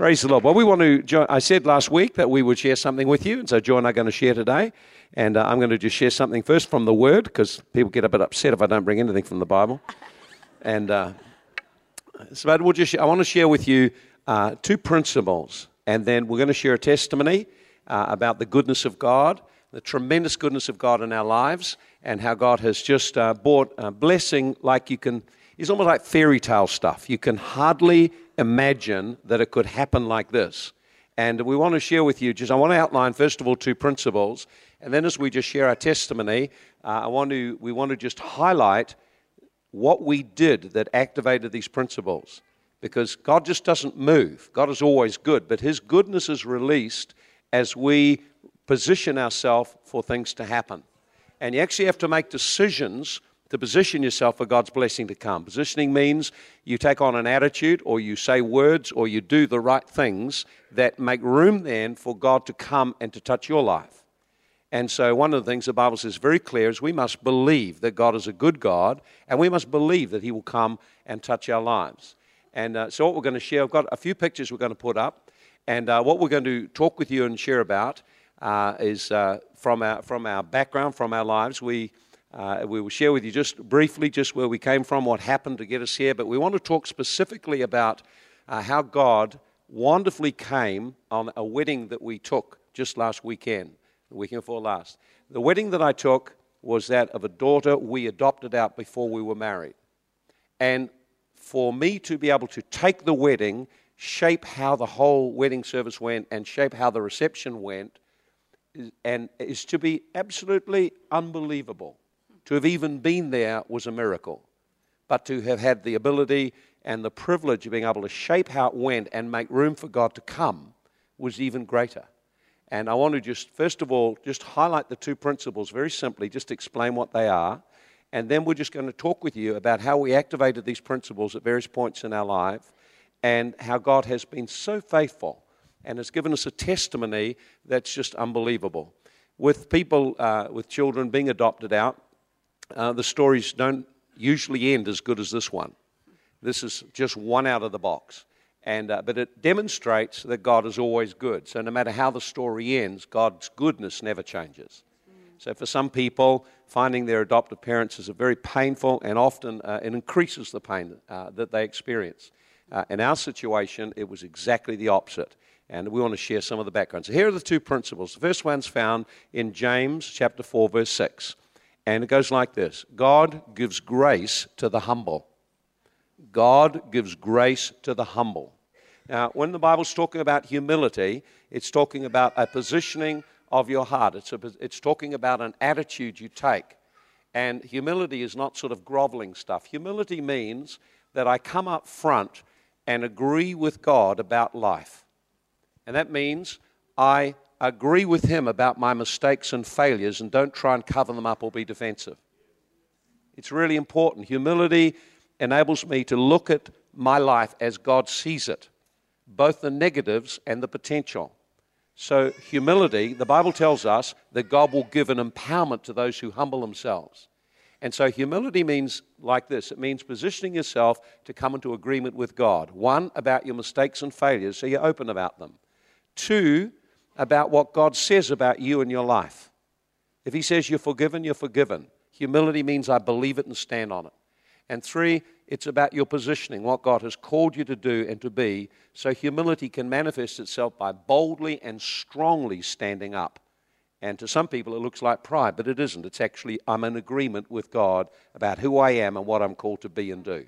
Praise the Lord. Well, we want to. Join, I said last week that we would share something with you, and so Joy and I are going to share today. And uh, I'm going to just share something first from the Word, because people get a bit upset if I don't bring anything from the Bible. And uh, so we'll just. I want to share with you uh, two principles, and then we're going to share a testimony uh, about the goodness of God, the tremendous goodness of God in our lives, and how God has just uh, brought a blessing like you can. It's almost like fairy tale stuff. You can hardly imagine that it could happen like this. And we want to share with you just, I want to outline, first of all, two principles. And then as we just share our testimony, uh, I want to, we want to just highlight what we did that activated these principles. Because God just doesn't move. God is always good, but His goodness is released as we position ourselves for things to happen. And you actually have to make decisions to position yourself for God's blessing to come. Positioning means you take on an attitude or you say words or you do the right things that make room then for God to come and to touch your life. And so, one of the things the Bible says very clear is we must believe that God is a good God and we must believe that He will come and touch our lives. And uh, so, what we're going to share, I've got a few pictures we're going to put up. And uh, what we're going to talk with you and share about uh, is uh, from, our, from our background, from our lives. We uh, we will share with you just briefly just where we came from, what happened to get us here, but we want to talk specifically about uh, how God wonderfully came on a wedding that we took just last weekend, the weekend before last. The wedding that I took was that of a daughter we adopted out before we were married. And for me to be able to take the wedding, shape how the whole wedding service went, and shape how the reception went, and is to be absolutely unbelievable. To have even been there was a miracle. But to have had the ability and the privilege of being able to shape how it went and make room for God to come was even greater. And I want to just, first of all, just highlight the two principles very simply, just explain what they are. And then we're just going to talk with you about how we activated these principles at various points in our life and how God has been so faithful and has given us a testimony that's just unbelievable. With people, uh, with children being adopted out, uh, the stories don't usually end as good as this one. This is just one out of the box. And, uh, but it demonstrates that God is always good. So no matter how the story ends, God's goodness never changes. So for some people, finding their adoptive parents is a very painful and often uh, it increases the pain uh, that they experience. Uh, in our situation, it was exactly the opposite. And we want to share some of the background. So here are the two principles. The first one's found in James chapter 4, verse 6. And it goes like this God gives grace to the humble. God gives grace to the humble. Now, when the Bible's talking about humility, it's talking about a positioning of your heart. It's, a, it's talking about an attitude you take. And humility is not sort of groveling stuff. Humility means that I come up front and agree with God about life. And that means I agree with him about my mistakes and failures and don't try and cover them up or be defensive. It's really important. Humility enables me to look at my life as God sees it, both the negatives and the potential. So, humility, the Bible tells us that God will give an empowerment to those who humble themselves. And so, humility means like this it means positioning yourself to come into agreement with God. One, about your mistakes and failures, so you're open about them. Two, about what God says about you and your life. If He says you're forgiven, you're forgiven. Humility means I believe it and stand on it. And three, it's about your positioning, what God has called you to do and to be. So humility can manifest itself by boldly and strongly standing up. And to some people, it looks like pride, but it isn't. It's actually, I'm in agreement with God about who I am and what I'm called to be and do.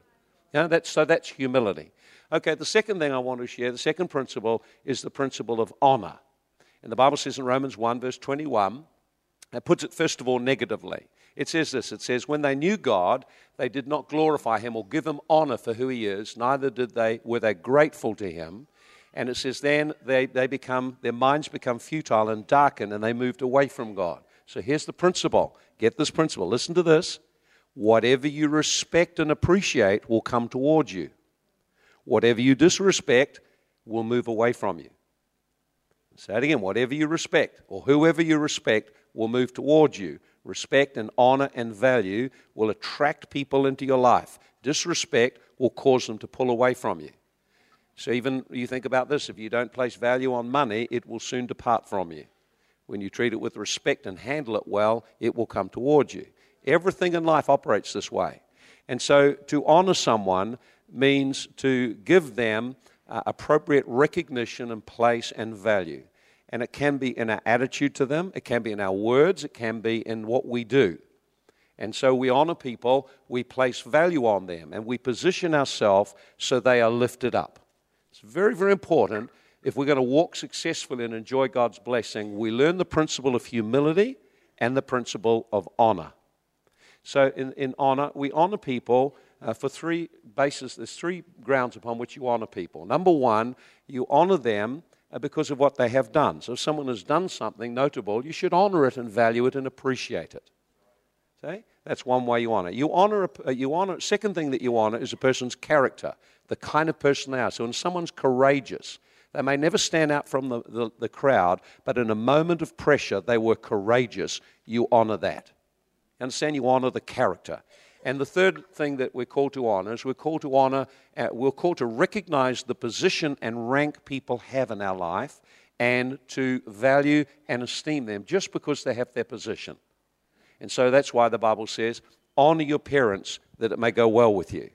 Know, that's, so that's humility. Okay, the second thing I want to share, the second principle, is the principle of honor. And the Bible says in Romans 1, verse 21, it puts it first of all negatively. It says this it says, When they knew God, they did not glorify him or give him honor for who he is, neither did they, were they grateful to him. And it says, Then they, they become, their minds become futile and darkened, and they moved away from God. So here's the principle. Get this principle. Listen to this. Whatever you respect and appreciate will come towards you. Whatever you disrespect will move away from you. Say it again. Whatever you respect, or whoever you respect, will move towards you. Respect and honor and value will attract people into your life. Disrespect will cause them to pull away from you. So even you think about this if you don't place value on money, it will soon depart from you. When you treat it with respect and handle it well, it will come towards you. Everything in life operates this way. And so to honor someone means to give them uh, appropriate recognition and place and value. And it can be in our attitude to them, it can be in our words, it can be in what we do. And so we honor people, we place value on them, and we position ourselves so they are lifted up. It's very, very important if we're going to walk successfully and enjoy God's blessing, we learn the principle of humility and the principle of honor. So, in, in honor, we honor people uh, for three bases. There's three grounds upon which you honor people. Number one, you honor them uh, because of what they have done. So, if someone has done something notable, you should honor it and value it and appreciate it. See? That's one way you honor. You honor, a, uh, you honor. Second thing that you honor is a person's character, the kind of person they are. So, when someone's courageous, they may never stand out from the, the, the crowd, but in a moment of pressure, they were courageous. You honor that. Understand? You honor the character. And the third thing that we're called to honor is we're called to honor, uh, we're called to recognize the position and rank people have in our life and to value and esteem them just because they have their position. And so that's why the Bible says, honor your parents that it may go well with you.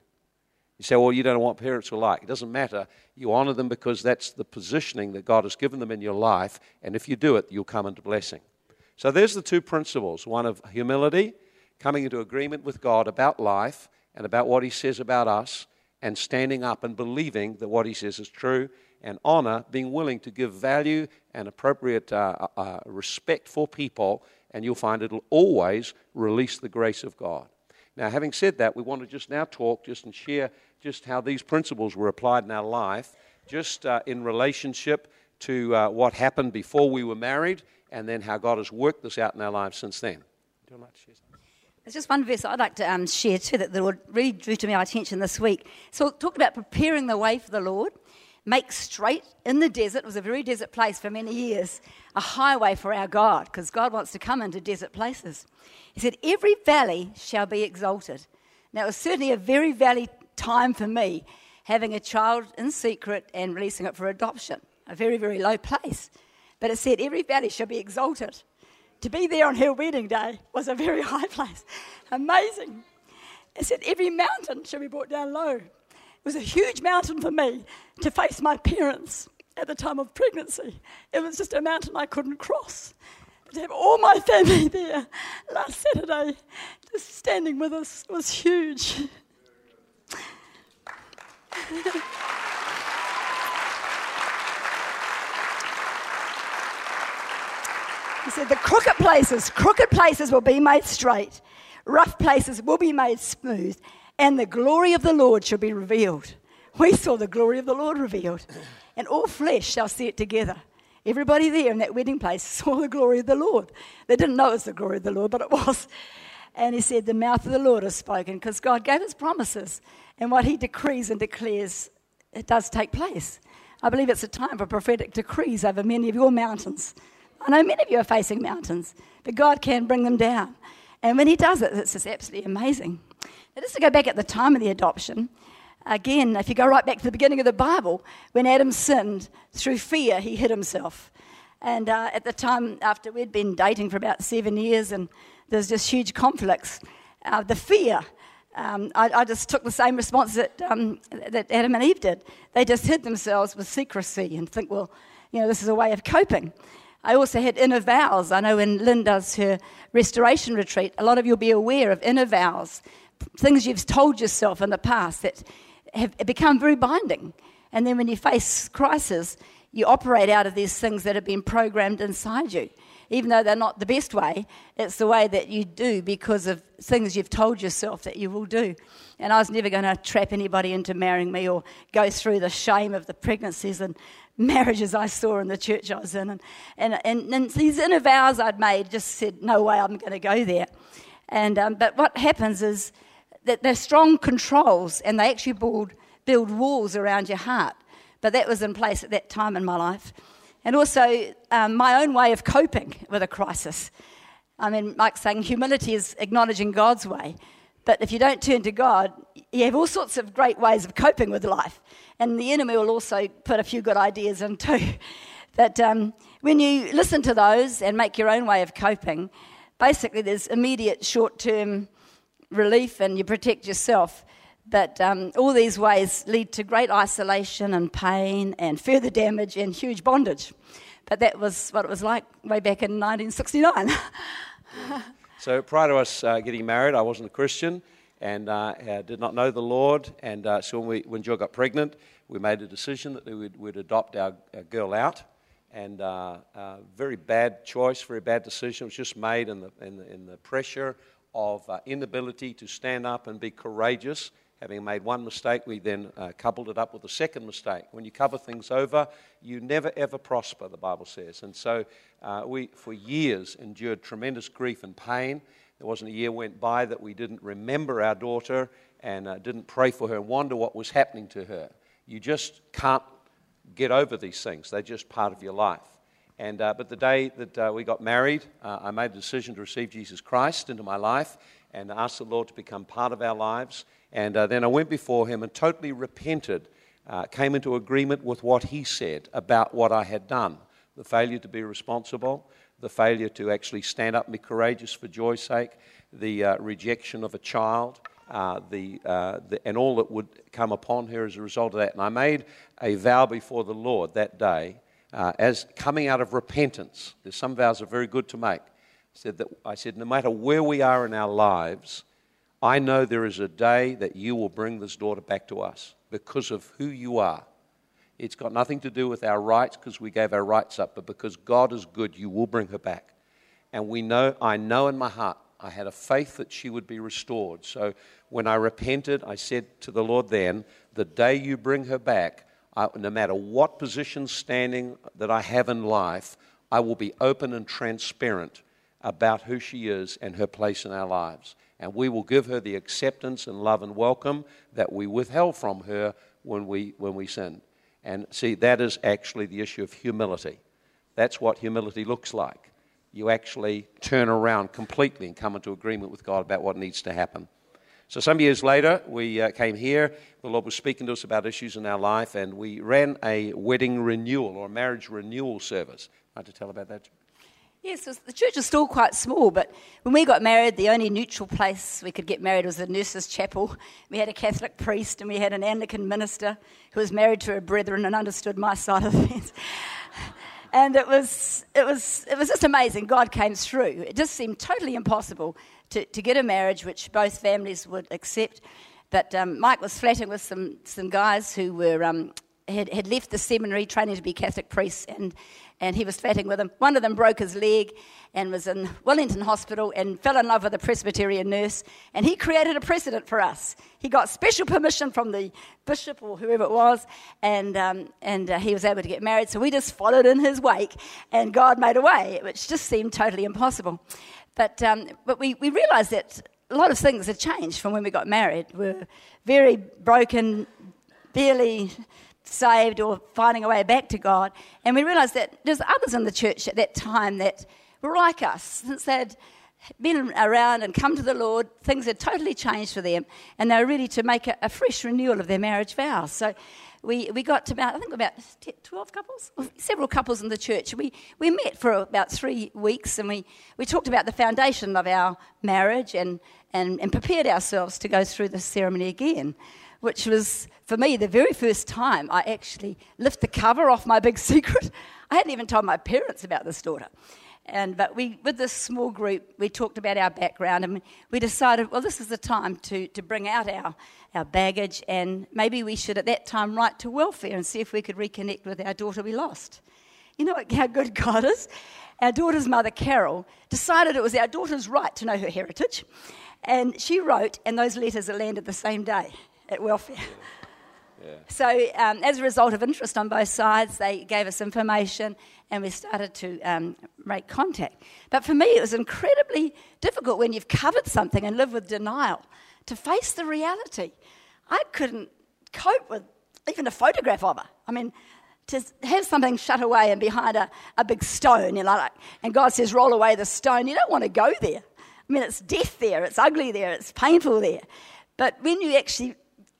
You say, well, you don't know what parents are like. It doesn't matter. You honor them because that's the positioning that God has given them in your life. And if you do it, you'll come into blessing. So there's the two principles one of humility, coming into agreement with God about life and about what He says about us, and standing up and believing that what He says is true, and honor, being willing to give value and appropriate uh, uh, uh respect for people, and you'll find it'll always release the grace of God. Now, having said that, we want to just now talk just and share just how these principles were applied in our life, just uh, in relationship to uh, what happened before we were married, and then how God has worked this out in our lives since then. Do you like to share? There's just one verse I'd like to um, share too that the Lord really drew to my attention this week. So, talk about preparing the way for the Lord. Make straight in the desert, it was a very desert place for many years, a highway for our God, because God wants to come into desert places. He said, Every valley shall be exalted. Now, it was certainly a very valley time for me having a child in secret and releasing it for adoption, a very, very low place. But it said, Every valley shall be exalted. To be there on her wedding day was a very high place. Amazing. It said, Every mountain shall be brought down low. It was a huge mountain for me to face my parents at the time of pregnancy. It was just a mountain I couldn't cross. To have all my family there last Saturday, just standing with us, was huge. he said, The crooked places, crooked places will be made straight, rough places will be made smooth, and the glory of the Lord shall be revealed. We saw the glory of the Lord revealed, and all flesh shall see it together. Everybody there in that wedding place saw the glory of the Lord. They didn't know it was the glory of the Lord, but it was. And he said, The mouth of the Lord has spoken because God gave his promises. And what he decrees and declares, it does take place. I believe it's a time for prophetic decrees over many of your mountains. I know many of you are facing mountains, but God can bring them down. And when he does it, it's just absolutely amazing. Now, just to go back at the time of the adoption, again, if you go right back to the beginning of the Bible, when Adam sinned, through fear, he hid himself. And uh, at the time, after we'd been dating for about seven years and there's just huge conflicts. Uh, the fear, um, I, I, just took the same response that, um, that Adam and Eve did. They just hid themselves with secrecy and think, well, you know, this is a way of coping. I also had inner vows. I know when Lynn does her restoration retreat, a lot of you will be aware of inner vows, things you've told yourself in the past that have become very binding. And then when you face crisis, you operate out of these things that have been programmed inside you even though they're not the best way, it's the way that you do because of things you've told yourself that you will do. And I was never going to trap anybody into marrying me or go through the shame of the pregnancies and marriages I saw in the church I was in. And, and, and, and these inner vows I'd made just said, no way I'm going to go there. And, um, but what happens is that they're strong controls and they actually build, build walls around your heart. But that was in place at that time in my life and also um, my own way of coping with a crisis. I mean, Mike's saying humility is acknowledging God's way, But if you don't turn to God, you have all sorts of great ways of coping with life. And the enemy will also put a few good ideas in too. That um, when you listen to those and make your own way of coping, basically there's immediate short term relief and you protect yourself. But um, all these ways lead to great isolation and pain and further damage and huge bondage. But that was what it was like way back in 1969. so prior to us uh, getting married, I wasn't a Christian and uh, did not know the Lord. And uh, so when, we, when Jill got pregnant, we made a decision that we would we'd adopt our, our, girl out. And uh, uh, very bad choice, very bad decision. It was just made in the, in the, in the pressure of inability to stand up and be courageous Having made one mistake, we then uh, coupled it up with a second mistake. When you cover things over, you never ever prosper, the Bible says. And so uh, we, for years, endured tremendous grief and pain. There wasn't a year went by that we didn't remember our daughter and uh, didn't pray for her and wonder what was happening to her. You just can't get over these things, they're just part of your life. And, uh, but the day that uh, we got married, uh, I made a decision to receive Jesus Christ into my life and asked the Lord to become part of our lives. And uh, then I went before him and totally repented, uh, came into agreement with what he said about what I had done the failure to be responsible, the failure to actually stand up and be courageous for joy's sake, the uh, rejection of a child. Uh, the, uh, the, and all that would come upon her as a result of that. And I made a vow before the Lord that day uh, as coming out of repentance. There's some vows are very good to make. Said, that, I said, no matter where we are in our lives, I know there is a day that you will bring this daughter back to us because of who you are. It's got nothing to do with our rights because we gave our rights up, but because God is good, you will bring her back. And we know, I know in my heart, I had a faith that she would be restored. So when I repented, I said to the Lord then, the day you bring her back, I, no matter what position standing that I have in life, I will be open and transparent about who she is and her place in our lives and we will give her the acceptance and love and welcome that we withheld from her when we, when we sinned. And see, that is actually the issue of humility. That's what humility looks like. You actually turn around completely and come into agreement with God about what needs to happen. So, some years later, we uh, came here. The Lord was speaking to us about issues in our life, and we ran a wedding renewal or a marriage renewal service. I'd like to tell about that. Yes, the church is still quite small, but when we got married, the only neutral place we could get married was the nurses' chapel. We had a Catholic priest and we had an Anglican minister who was married to her brethren and understood my side of things. And it was, it, was, it was just amazing. God came through. It just seemed totally impossible to, to get a marriage which both families would accept. But um, Mike was flatting with some, some guys who were, um, had, had left the seminary training to be Catholic priests, and and he was fatting with them. One of them broke his leg and was in Wellington Hospital and fell in love with a Presbyterian nurse. And he created a precedent for us. He got special permission from the bishop or whoever it was, and, um, and uh, he was able to get married. So we just followed in his wake, and God made a way, which just seemed totally impossible. But, um, but we, we realized that a lot of things had changed from when we got married. We we're very broken, barely saved or finding a way back to God. And we realised that there's others in the church at that time that were like us, since they'd been around and come to the Lord, things had totally changed for them, and they were ready to make a, a fresh renewal of their marriage vows. So we, we got to about, I think about 12 couples, several couples in the church. We, we met for about three weeks and we, we talked about the foundation of our marriage and, and, and prepared ourselves to go through the ceremony again which was, for me, the very first time I actually lift the cover off my big secret. I hadn't even told my parents about this daughter. And, but we, with this small group, we talked about our background and we decided, well, this is the time to, to bring out our, our baggage and maybe we should at that time write to welfare and see if we could reconnect with our daughter we lost. You know what, how good God is? Our daughter's mother, Carol, decided it was our daughter's right to know her heritage. And she wrote, and those letters landed the same day at welfare. Yeah. So, um, as a result of interest on both sides, they gave us information and we started to um, make contact. But for me, it was incredibly difficult when you've covered something and live with denial to face the reality. I couldn't cope with even a photograph of her. I mean, to have something shut away and behind a, a big stone, you know, like, and God says, roll away the stone, you don't want to go there. I mean, it's death there, it's ugly there, it's painful there. But when you actually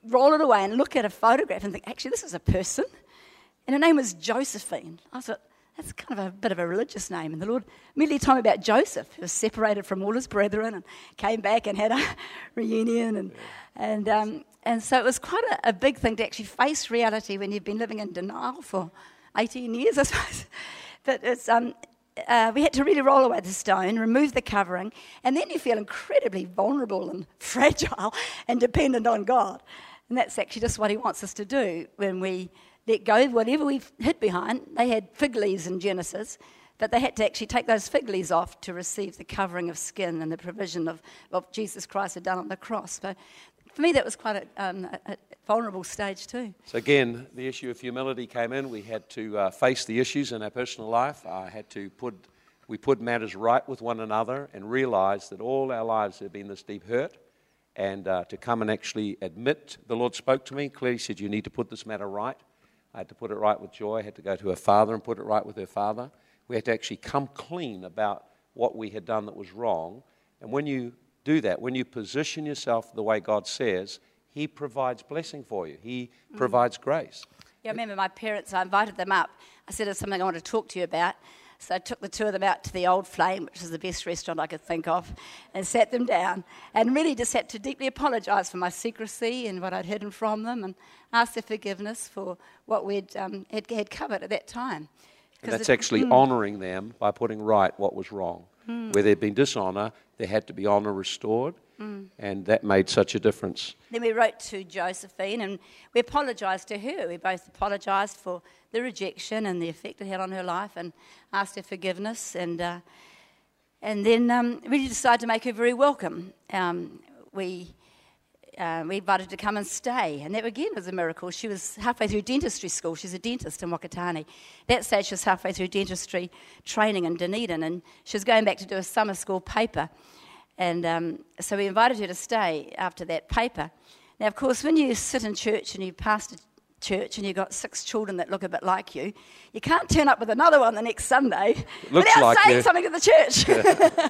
roll it away and look at a photograph and think, actually, this is a person, and her name was Josephine, I thought, that's kind of a bit of a religious name. And the Lord immediately told me about Joseph, who was separated from all his brethren and came back and had a reunion. And, and, um, and so it was quite a, a, big thing to actually face reality when you've been living in denial for 18 years, I suppose. But it's, um, uh, we had to really roll away the stone, remove the covering, and then you feel incredibly vulnerable and fragile and dependent on God. And that's actually just what He wants us to do when we let go of whatever we've hid behind. They had fig leaves in Genesis, but they had to actually take those fig leaves off to receive the covering of skin and the provision of what Jesus Christ had done on the cross. So for me, that was quite a, um, a, vulnerable stage too. So again, the issue of humility came in. We had to uh, face the issues in our personal life. I had to put, we put matters right with one another and realize that all our lives have been this deep hurt. And uh, to come and actually admit, the Lord spoke to me, clearly said, You need to put this matter right. I had to put it right with Joy. I had to go to her father and put it right with her father. We had to actually come clean about what we had done that was wrong. And when you do that, when you position yourself the way God says, He provides blessing for you, He mm. provides grace. Yeah, I remember my parents, I invited them up. I said, There's something I want to talk to you about. So I took the two of them out to the Old Flame, which is the best restaurant I could think of, and sat them down and really just had to deeply apologise for my secrecy and what I'd hidden from them and ask their forgiveness for what we'd um, had, had, covered at that time. And that's actually mm, honouring them by putting right what was wrong. Mm. Where there'd been dishonour, there had to be honour restored. Mm. And that made such a difference. Then we wrote to Josephine and we apologised to her. We both apologised for the rejection and the effect it had on her life and asked her forgiveness. And, uh, and then um, we decided to make her very welcome. Um, we, uh, we invited her to come and stay, and that again was a miracle. She was halfway through dentistry school. She's a dentist in Whakatane. That stage, she was halfway through dentistry training in Dunedin, and she was going back to do a summer school paper. And um, so we invited her to stay after that paper. Now, of course, when you sit in church and you pastor church and you've got six children that look a bit like you, you can't turn up with another one the next Sunday without like saying you. something to the church. Yeah.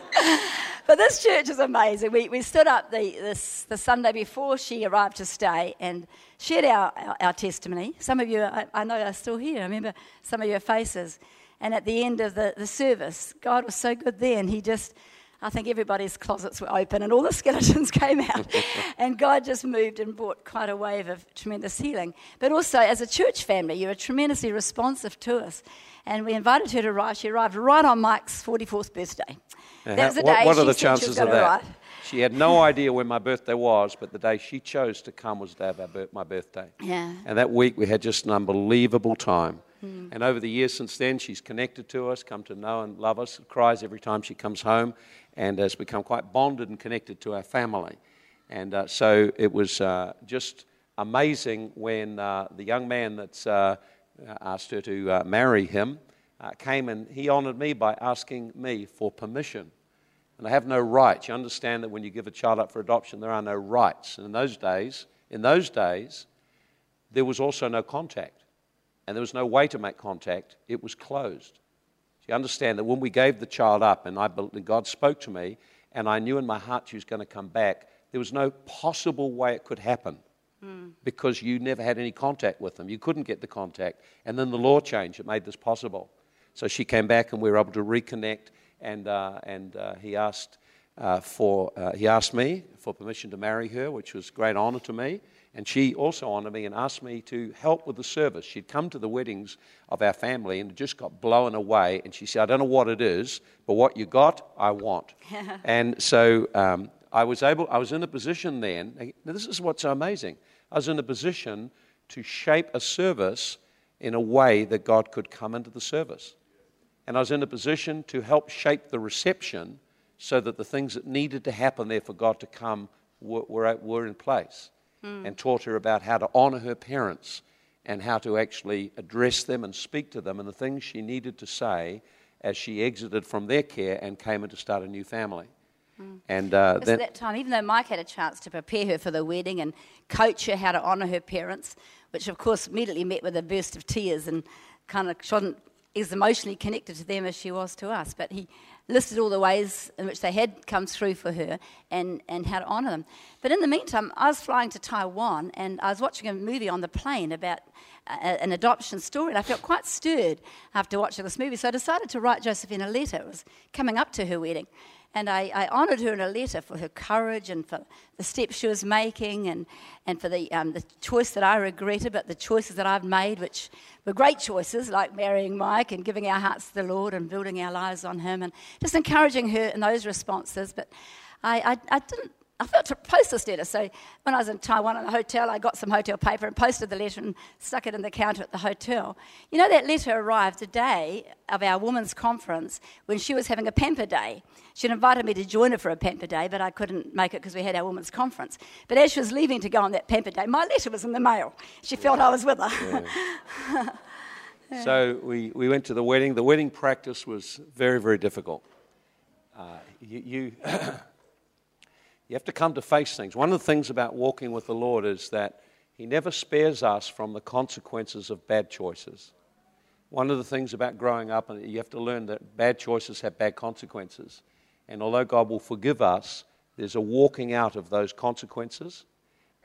but this church is amazing. We, we stood up the, this, the Sunday before she arrived to stay and shared our, our, our testimony. Some of you, I, I, know, are still here. I remember some of your faces. And at the end of the, the service, God was so good then. He just I think everybody's closets were open and all the skeletons came out. and God just moved and brought quite a wave of tremendous healing. But also, as a church family, you were tremendously responsive to us. And we invited her to arrive. She arrived right on Mike's 44th birthday. that was the what, day what are the chances of that? Arrive. She had no idea when my birthday was, but the day she chose to come was the day of my birthday. Yeah. And that week we had just an unbelievable time. Mm. And over the years since then, she's connected to us, come to know and love us, cries every time she comes home and has become quite bonded and connected to our family. And uh, so it was uh, just amazing when uh, the young man that uh, asked her to uh, marry him uh, came and he honored me by asking me for permission. And I have no rights. You understand that when you give a child up for adoption, there are no rights. And in those days, in those days, there was also no contact. And there was no way to make contact. It was closed you understand that when we gave the child up, and I, God spoke to me, and I knew in my heart she was going to come back, there was no possible way it could happen mm. because you never had any contact with them. You couldn't get the contact. And then the law changed, it made this possible. So she came back, and we were able to reconnect, and, uh, and uh, he asked. Uh, for uh, he asked me for permission to marry her, which was great honor to me. And she also honored me and asked me to help with the service. She'd come to the weddings of our family and just got blown away. And she said, I don't know what it is, but what you got, I want. and so um, I was able, I was in a position then. Now, this is what's so amazing. I was in a position to shape a service in a way that God could come into the service. And I was in a position to help shape the reception so that the things that needed to happen there for God to come were, were, were in place mm. and taught her about how to honor her parents and how to actually address them and speak to them and the things she needed to say as she exited from their care and came in to start a new family. Mm. And uh, then, that time, even though Mike had a chance to prepare her for the wedding and coach her how to honour her parents, which of course immediately met with a burst of tears and kind of shouldn't as emotionally connected to them as she was to us. But he listed all the ways in which they had come through for her and, and how to honour them. But in the meantime, I was flying to Taiwan and I was watching a movie on the plane about a, an adoption story, and I felt quite stirred after watching this movie. So I decided to write Josephine a letter. It was coming up to her wedding. And I, I honoured her in a letter for her courage and for the steps she was making and, and for the, um, the choice that I regretted, but the choices that I've made, which were great choices, like marrying Mike and giving our hearts to the Lord and building our lives on Him, and just encouraging her in those responses. But I, I, I didn't I felt to post this letter. So when I was in Taiwan in a hotel, I got some hotel paper and posted the letter and stuck it in the counter at the hotel. You know, that letter arrived the day of our women's conference when she was having a pamper day. She'd invited me to join her for a pamper day, but I couldn't make it because we had our women's conference. But as she was leaving to go on that pamper day, my letter was in the mail. She felt I was with her. Yeah. so we, we went to the wedding. The wedding practice was very, very difficult. Uh, you, you You have to come to face things. One of the things about walking with the Lord is that He never spares us from the consequences of bad choices. One of the things about growing up, and you have to learn that bad choices have bad consequences. And although God will forgive us, there's a walking out of those consequences.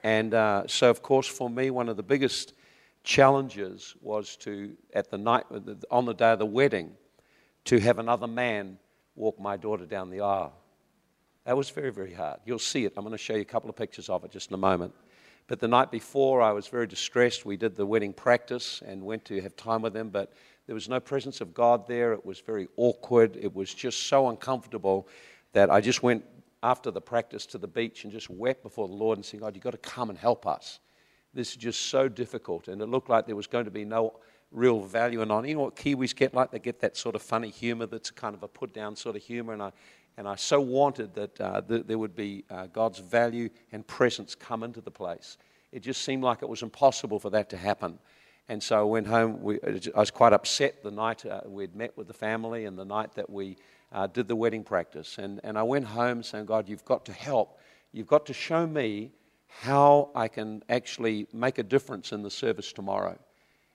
And uh, so, of course, for me, one of the biggest challenges was to, at the night, on the day of the wedding, to have another man walk my daughter down the aisle. That was very, very hard. You'll see it. I'm going to show you a couple of pictures of it just in a moment. But the night before, I was very distressed. We did the wedding practice and went to have time with them, but there was no presence of God there. It was very awkward. It was just so uncomfortable that I just went after the practice to the beach and just wept before the Lord and said, God, you've got to come and help us. This is just so difficult. And it looked like there was going to be no real value in on. You know what Kiwis get like? They get that sort of funny humor that's kind of a put down sort of humor. And I, and I so wanted that uh, th- there would be uh, God's value and presence come into the place. It just seemed like it was impossible for that to happen. And so I went home. We, I was quite upset the night uh, we'd met with the family and the night that we uh, did the wedding practice. And, and I went home saying, God, you've got to help. You've got to show me how I can actually make a difference in the service tomorrow.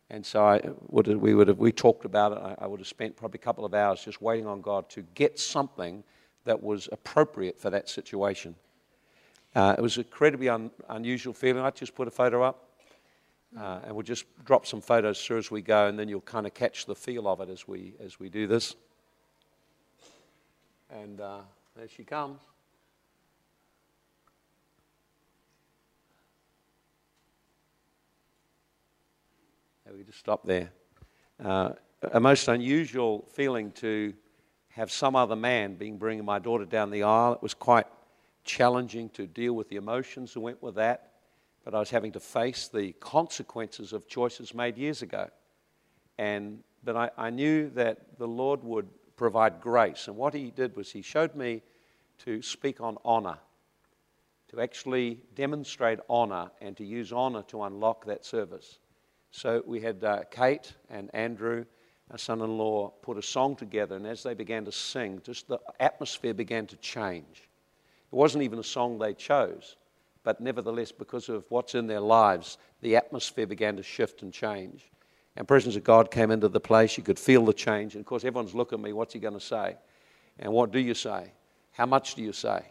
And so I would have, we, would have, we talked about it. I, I would have spent probably a couple of hours just waiting on God to get something that was appropriate for that situation. Uh, it was an incredibly un- unusual feeling. I just put a photo up, uh, and we'll just drop some photos through as we go, and then you'll kind of catch the feel of it as we as we do this. And uh, there she comes. we just stop there. Uh, a most unusual feeling to have some other man being bringing my daughter down the aisle. It was quite challenging to deal with the emotions that went with that, but I was having to face the consequences of choices made years ago. And, but I, I knew that the Lord would provide grace. And what He did was He showed me to speak on honor, to actually demonstrate honor, and to use honor to unlock that service. So we had uh, Kate and Andrew our son in law put a song together, and as they began to sing, just the atmosphere began to change. It wasn't even a song they chose, but nevertheless, because of what's in their lives, the atmosphere began to shift and change. And presence of God came into the place. You could feel the change. And of course, everyone's looking at me, what's he going to say? And what do you say? How much do you say?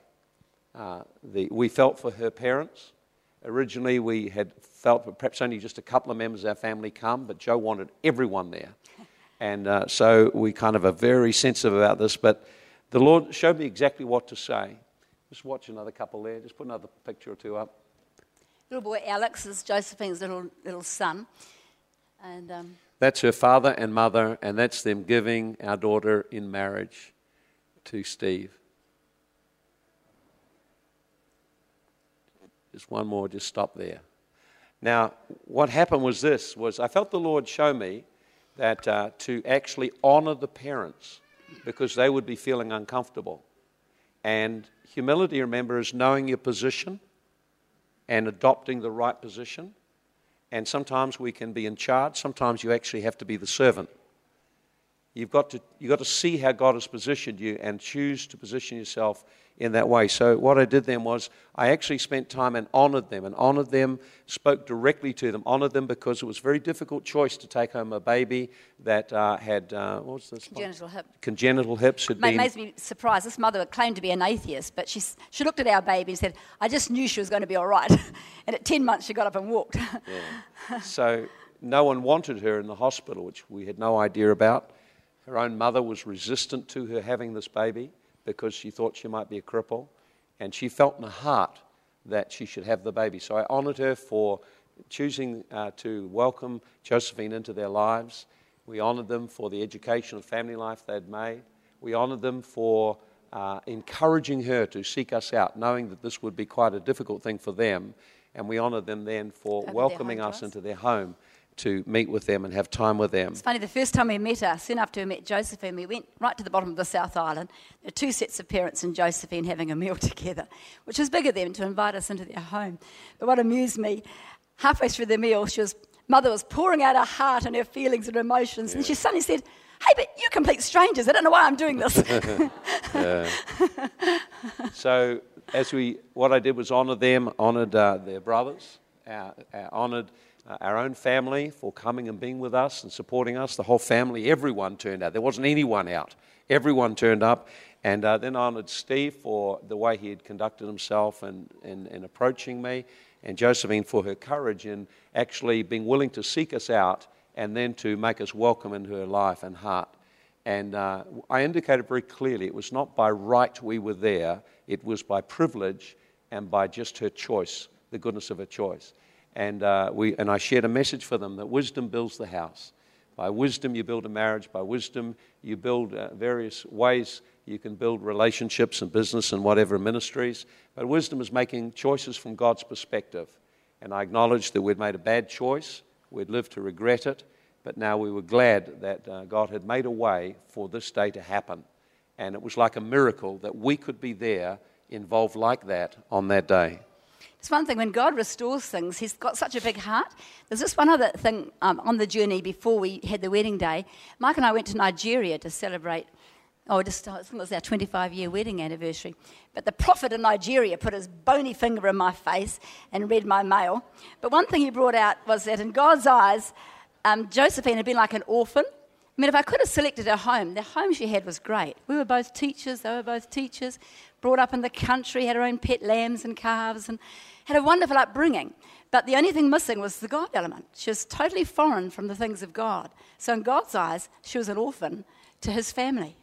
Uh, the, we felt for her parents. Originally, we had felt perhaps only just a couple of members of our family come, but Joe wanted everyone there. And uh, so we kind of are very sensitive about this. But the Lord showed me exactly what to say. Just watch another couple there. Just put another picture or two up. Little boy Alex is Josephine's little, little son. And, um, that's her father and mother, and that's them giving our daughter in marriage to Steve. Just one more, just stop there. Now, what happened was this was I felt the Lord show me that uh, to actually honor the parents because they would be feeling uncomfortable. And humility, remember, is knowing your position and adopting the right position. And sometimes we can be in charge, sometimes you actually have to be the servant. You've got to, you've got to see how God has positioned you and choose to position yourself in that way. So, what I did then was I actually spent time and honored them and honored them, spoke directly to them, honored them because it was a very difficult choice to take home a baby that uh, had, uh, what was this? Congenital hip. Congenital hips had It been. makes me surprised. This mother claimed to be an atheist, but she, she looked at our baby and said, I just knew she was going to be all right. and at 10 months, she got up and walked. So no one wanted her in the hospital, which we had no idea about. Her own mother was resistant to her having this baby because she thought she might be a cripple. And she felt in her heart that she should have the baby. So I honored her for choosing uh, to welcome Josephine into their lives. We honored them for the education and family life they'd made. We honored them for uh, encouraging her to seek us out, knowing that this would be quite a difficult thing for them. And we honored them then for their welcoming home to us us. into their home to meet with them and have time with them. It's funny, the first time we met her, soon after we met Josephine, we went right to the bottom of the South Island. There were two sets of parents and Josephine having a meal together, which was big of them to invite us into their home. But what amused me, halfway through the meal, she was, mother was pouring out her heart and her feelings and emotions, and she suddenly said, Hey, but you're complete strangers. I don't know why I'm doing this. So, as we, what I did was honor them, honored uh, their brothers, uh, uh, honored uh, our own family for coming and being with us and supporting us. The whole family, everyone turned out. There wasn't anyone out. Everyone turned up. And uh, then honored Steve for the way he had conducted himself and in, in approaching me, and Josephine for her courage in actually being willing to seek us out and then to make us welcome into her life and heart. And uh, I indicated very clearly it was not by right we were there, it was by privilege and by just her choice, the goodness of her choice. And, uh, we, and I shared a message for them that wisdom builds the house. By wisdom, you build a marriage. By wisdom, you build uh, various ways you can build relationships and business and whatever ministries. But wisdom is making choices from God's perspective. And I acknowledged that we'd made a bad choice, we'd lived to regret it, but now we were glad that uh, God had made a way for this day to happen. And it was like a miracle that we could be there, involved like that, on that day. It's one thing when God restores things, He's got such a big heart. There's this one other thing um, on the journey before we had the wedding day. Mike and I went to Nigeria to celebrate. Oh, just, I think it was our 25 year wedding anniversary. But the prophet in Nigeria put his bony finger in my face and read my mail. But one thing he brought out was that in God's eyes, um, Josephine had been like an orphan. I mean, if I could have selected her home, the home she had was great. We were both teachers, they were both teachers, brought up in the country, had our own pet lambs and calves, and had a wonderful upbringing. But the only thing missing was the God element. She was totally foreign from the things of God. So, in God's eyes, she was an orphan to his family.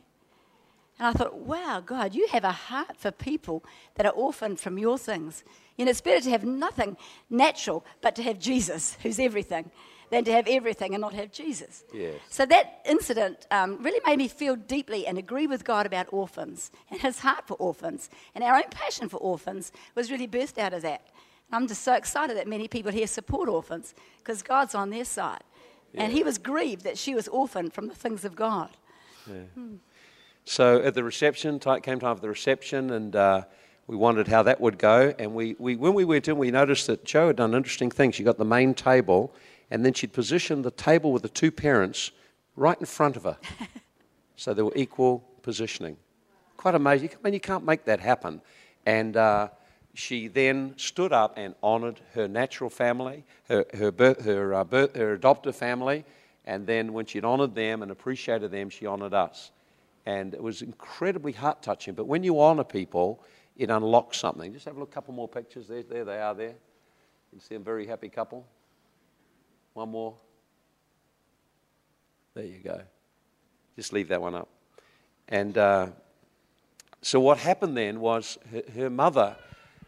And I thought, wow, God, you have a heart for people that are orphaned from your things. You know, it's better to have nothing natural, but to have Jesus, who's everything, than to have everything and not have Jesus. Yes. So that incident um, really made me feel deeply and agree with God about orphans and his heart for orphans. And our own passion for orphans was really birthed out of that. And I'm just so excited that many people here support orphans because God's on their side. And he was grieved that she was orphaned from the things of God. Yeah. So at the reception, ti- came time for the reception, and uh, we wondered how that would go. And we, we, when we went in, we noticed that Joe had done an interesting thing. She got the main table, and then she'd position the table with the two parents right in front of her. so they were equal positioning. Quite amazing. I mean, you can't make that happen. And uh, she then stood up and honoured her natural family, her, her, birth, her, uh, birth, her adoptive family, and then when she'd honoured them and appreciated them, she honoured us. And it was incredibly heart touching. But when you honour people, it unlocks something. Just have a look, a couple more pictures. There, there they are there. You can see a very happy couple. One more. There you go. Just leave that one up. And uh, so what happened then was her, her mother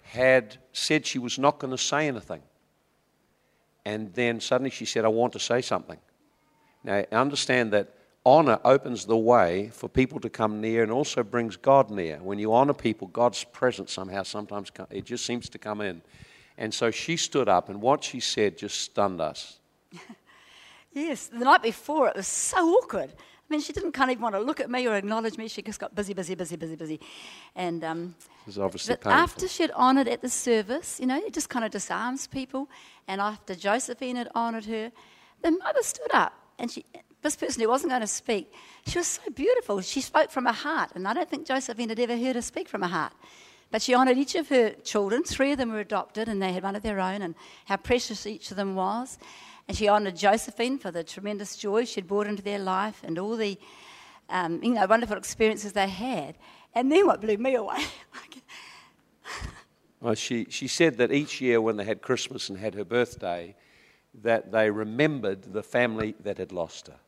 had said she was not going to say anything. And then suddenly she said, I want to say something. Now, understand that honor opens the way for people to come near and also brings God near. When you honor people, God's presence somehow sometimes it just seems to come in. And so she stood up, and what she said just stunned us. Yes, the night before it was so awkward. I mean, she didn't kind of even want to look at me or acknowledge me. She just got busy, busy, busy, busy, busy. And um, It was obviously but after she'd honoured at the service, you know, it just kind of disarms people. And after Josephine had honoured her, the mother stood up and she this person who wasn't going to speak, she was so beautiful. She spoke from her heart, and I don't think Josephine had ever heard her speak from her heart. But she honoured each of her children. Three of them were adopted, and they had one of their own, and how precious each of them was. And she honoured Josephine for the tremendous joy she'd brought into their life and all the um, you know, wonderful experiences they had. And then what blew me away? well, she, she said that each year when they had Christmas and had her birthday, that they remembered the family that had lost her.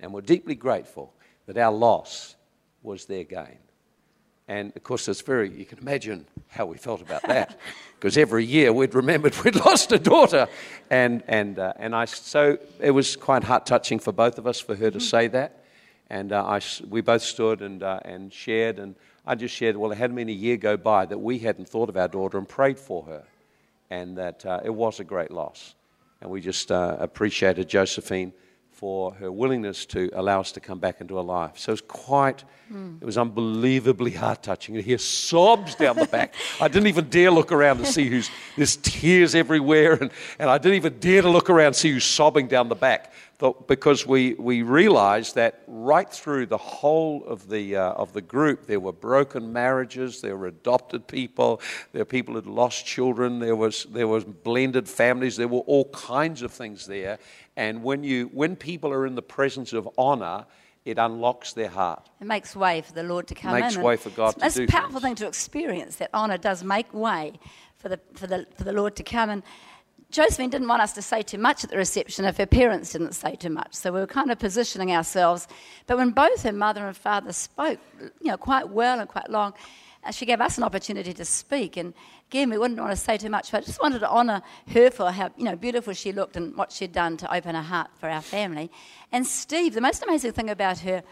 And were deeply grateful that our loss was their gain. And of course, it's very, you can imagine how we felt about that. Because every year we'd remembered we'd lost a daughter. And, and, uh, and I, so it was quite heart touching for both of us for her to say that. And uh, I, we both stood and, uh, and shared. And I just shared, well, it hadn't been a year go by that we hadn't thought of our daughter and prayed for her. And that uh, it was a great loss. And we just uh, appreciated Josephine for her willingness to allow us to come back into her life. So it was quite, mm. it was unbelievably heart touching to hear sobs down the back. I didn't even dare look around to see who's, there's tears everywhere, and, and I didn't even dare to look around and see who's sobbing down the back because we, we realized that right through the whole of the, uh, of the group, there were broken marriages, there were adopted people, there were people who'd lost children, there was, there was blended families, there were all kinds of things there. And when, you, when people are in the presence of honor, it unlocks their heart. It makes way for the Lord to come it makes in. Makes way for God to do It's a powerful things. thing to experience, that honour does make way for the, for, the, for the Lord to come. And Josephine didn't want us to say too much at the reception if her parents didn't say too much. So we were kind of positioning ourselves. But when both her mother and father spoke, you know, quite well and quite long, uh, she gave us an opportunity to speak. And again, we wouldn't want to say too much, but I just wanted to honour her for how you know beautiful she looked and what she'd done to open her heart for our family. And Steve, the most amazing thing about her,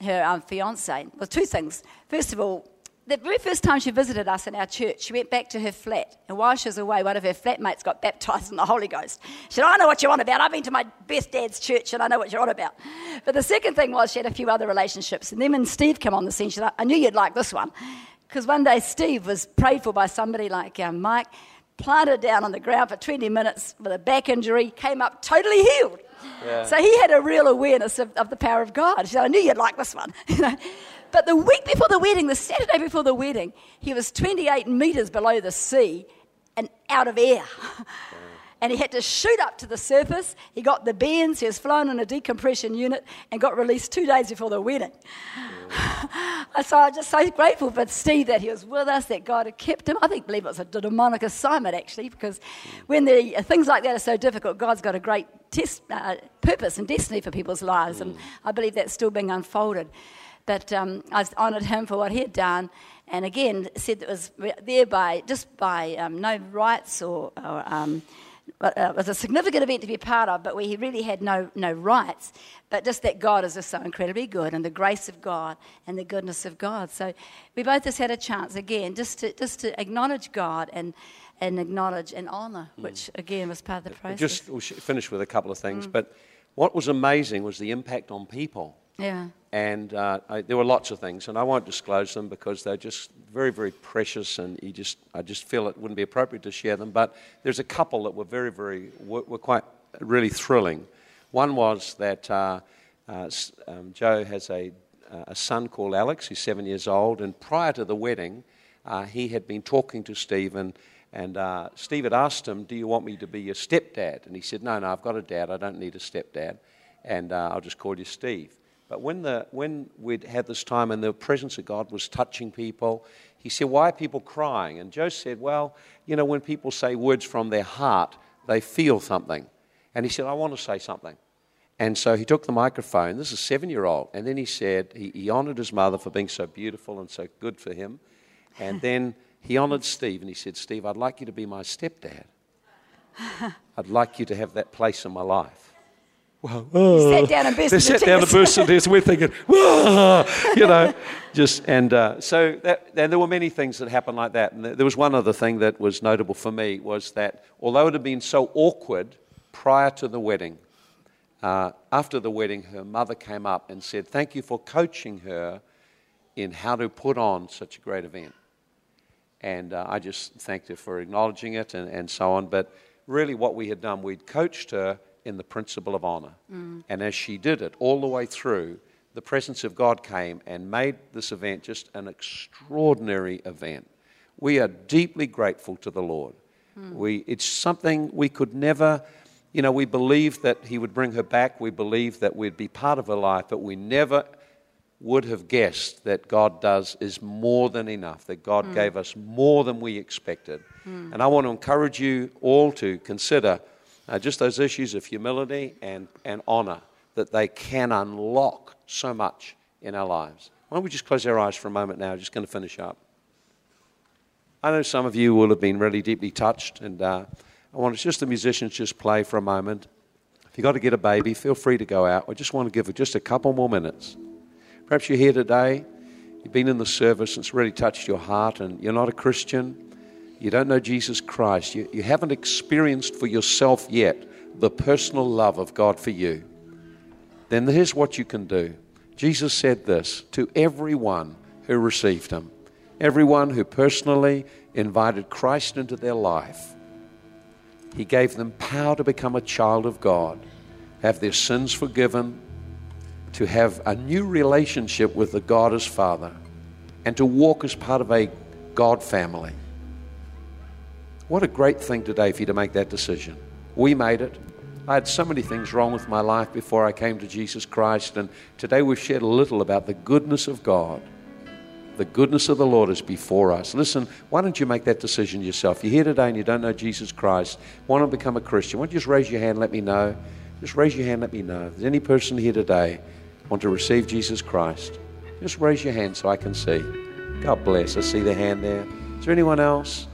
her um, fiance was two things. First of all, the very first time she visited us in our church, she went back to her flat. And while she was away, one of her flatmates got baptized in the Holy Ghost. She said, I know what you're on about. I've been to my best dad's church and I know what you're on about. But the second thing was she had a few other relationships. And then when Steve came on the scene, she said, I knew you'd like this one. Because one day Steve was prayed for by somebody like um, Mike, planted down on the ground for 20 minutes with a back injury, came up totally healed. Yeah. So he had a real awareness of, of the power of God. She said, I knew you'd like this one. But the week before the wedding, the Saturday before the wedding, he was 28 meters below the sea and out of air. and he had to shoot up to the surface. He got the bends, he was flown in a decompression unit and got released two days before the wedding. so I'm just so grateful for Steve that he was with us, that God had kept him. I think believe it was a demonic assignment actually, because when the, things like that are so difficult, God's got a great test, uh, purpose and destiny for people's lives, and I believe that's still being unfolded. But um, I honoured him for what he had done, and again said that it was thereby just by um, no rights or. or um, uh, it was a significant event to be part of, but where he really had no, no rights. But just that God is just so incredibly good, and the grace of God and the goodness of God. So we both just had a chance again, just to just to acknowledge God and and acknowledge and honour, mm. which again was part of the process. Just we'll finish with a couple of things, mm. but what was amazing was the impact on people. Yeah. And uh, I, there were lots of things, and I won't disclose them because they're just very, very precious, and you just, I just feel it wouldn't be appropriate to share them. But there's a couple that were very, very, were, were quite really thrilling. One was that uh, uh, um, Joe has a, uh, a son called Alex, He's seven years old, and prior to the wedding, uh, he had been talking to Stephen. And uh, Steve had asked him, Do you want me to be your stepdad? And he said, No, no, I've got a dad. I don't need a stepdad. And I'll just call you Steve. But when, the, when we'd had this time and the presence of God was touching people, he said, Why are people crying? And Joe said, Well, you know, when people say words from their heart, they feel something. And he said, I want to say something. And so he took the microphone. This is a seven year old. And then he said, he, he honored his mother for being so beautiful and so good for him. And then he honored Steve and he said, Steve, I'd like you to be my stepdad. I'd like you to have that place in my life well, oh. sat down and burst they sat down and burst into tears. We're thinking, you know, just and uh, so that, and there were many things that happened like that. And there was one other thing that was notable for me was that although it had been so awkward prior to the wedding, uh, after the wedding, her mother came up and said, "Thank you for coaching her in how to put on such a great event." And uh, I just thanked her for acknowledging it and, and so on. But really, what we had done, we'd coached her in the principle of honor. And as she did it all the way through, the presence of God came and made this event just an extraordinary event. We are deeply grateful to the Lord. We, it's something we could never, you know, we believed that He would bring her back. We believed that we'd be part of her life, but we never would have guessed that God does is more than enough, that God mm. gave us more than we expected. Mm. And I want to encourage you all to consider uh, just those issues of humility and, and honor, that they can unlock so much in our lives. Why don't we just close our eyes for a moment now? Just going to finish up. I know some of you will have been really deeply touched, and uh, I want just the musicians just play for a moment. If you've got to get a baby, feel free to go out. I just want to give just a couple more minutes. Perhaps you're here today, you've been in the service, and it's really touched your heart, and you're not a Christian. You don't know Jesus Christ. You, you haven't experienced for yourself yet the personal love of God for you. Then here's what you can do. Jesus said this to everyone who received him, everyone who personally invited Christ into their life. He gave them power to become a child of God, have their sins forgiven, to have a new relationship with the God as Father, and to walk as part of a God family. What a great thing today for you to make that decision. We made it. I had so many things wrong with my life before I came to Jesus Christ, and today we've shared a little about the goodness of God. The goodness of the Lord is before us. Listen, why don't you make that decision yourself? You're here today and you don't know Jesus Christ, want to become a Christian. Why don't you just raise your hand, let me know? Just raise your hand, let me know. There's any person here today want to receive Jesus Christ, just raise your hand so I can see. God bless. I see the hand there. Is there anyone else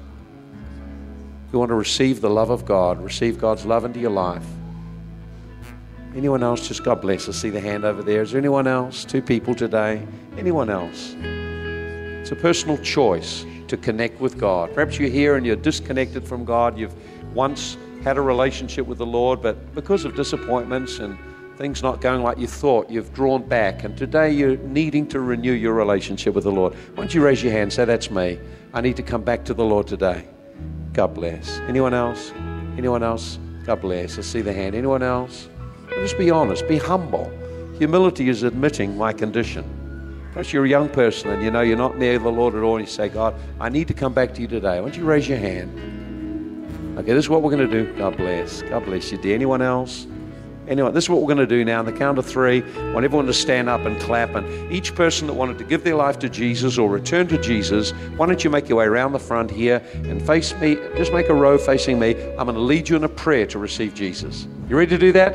who want to receive the love of God, receive God's love into your life? Anyone else? Just God bless. I see the hand over there. Is there anyone else? Two people today. Anyone else? It's a personal choice to connect with God. Perhaps you're here and you're disconnected from God. You've once had a relationship with the Lord, but because of disappointments and things not going like you thought, you've drawn back. And today you're needing to renew your relationship with the Lord. Why don't you raise your hand? Say, That's me. I need to come back to the Lord today. God bless. Anyone else? Anyone else? God bless. I see the hand. Anyone else? Just be honest, be humble. Humility is admitting my condition. Perhaps you're a young person and you know you're not near the Lord at all, and you say, God, I need to come back to you today. Why don't you raise your hand? Okay, this is what we're going to do. God bless. God bless you, dear. Anyone else? Anyone? This is what we're going to do now. On the count of three, I want everyone to stand up and clap. And each person that wanted to give their life to Jesus or return to Jesus, why don't you make your way around the front here and face me? Just make a row facing me. I'm going to lead you in a prayer to receive Jesus. You ready to do that?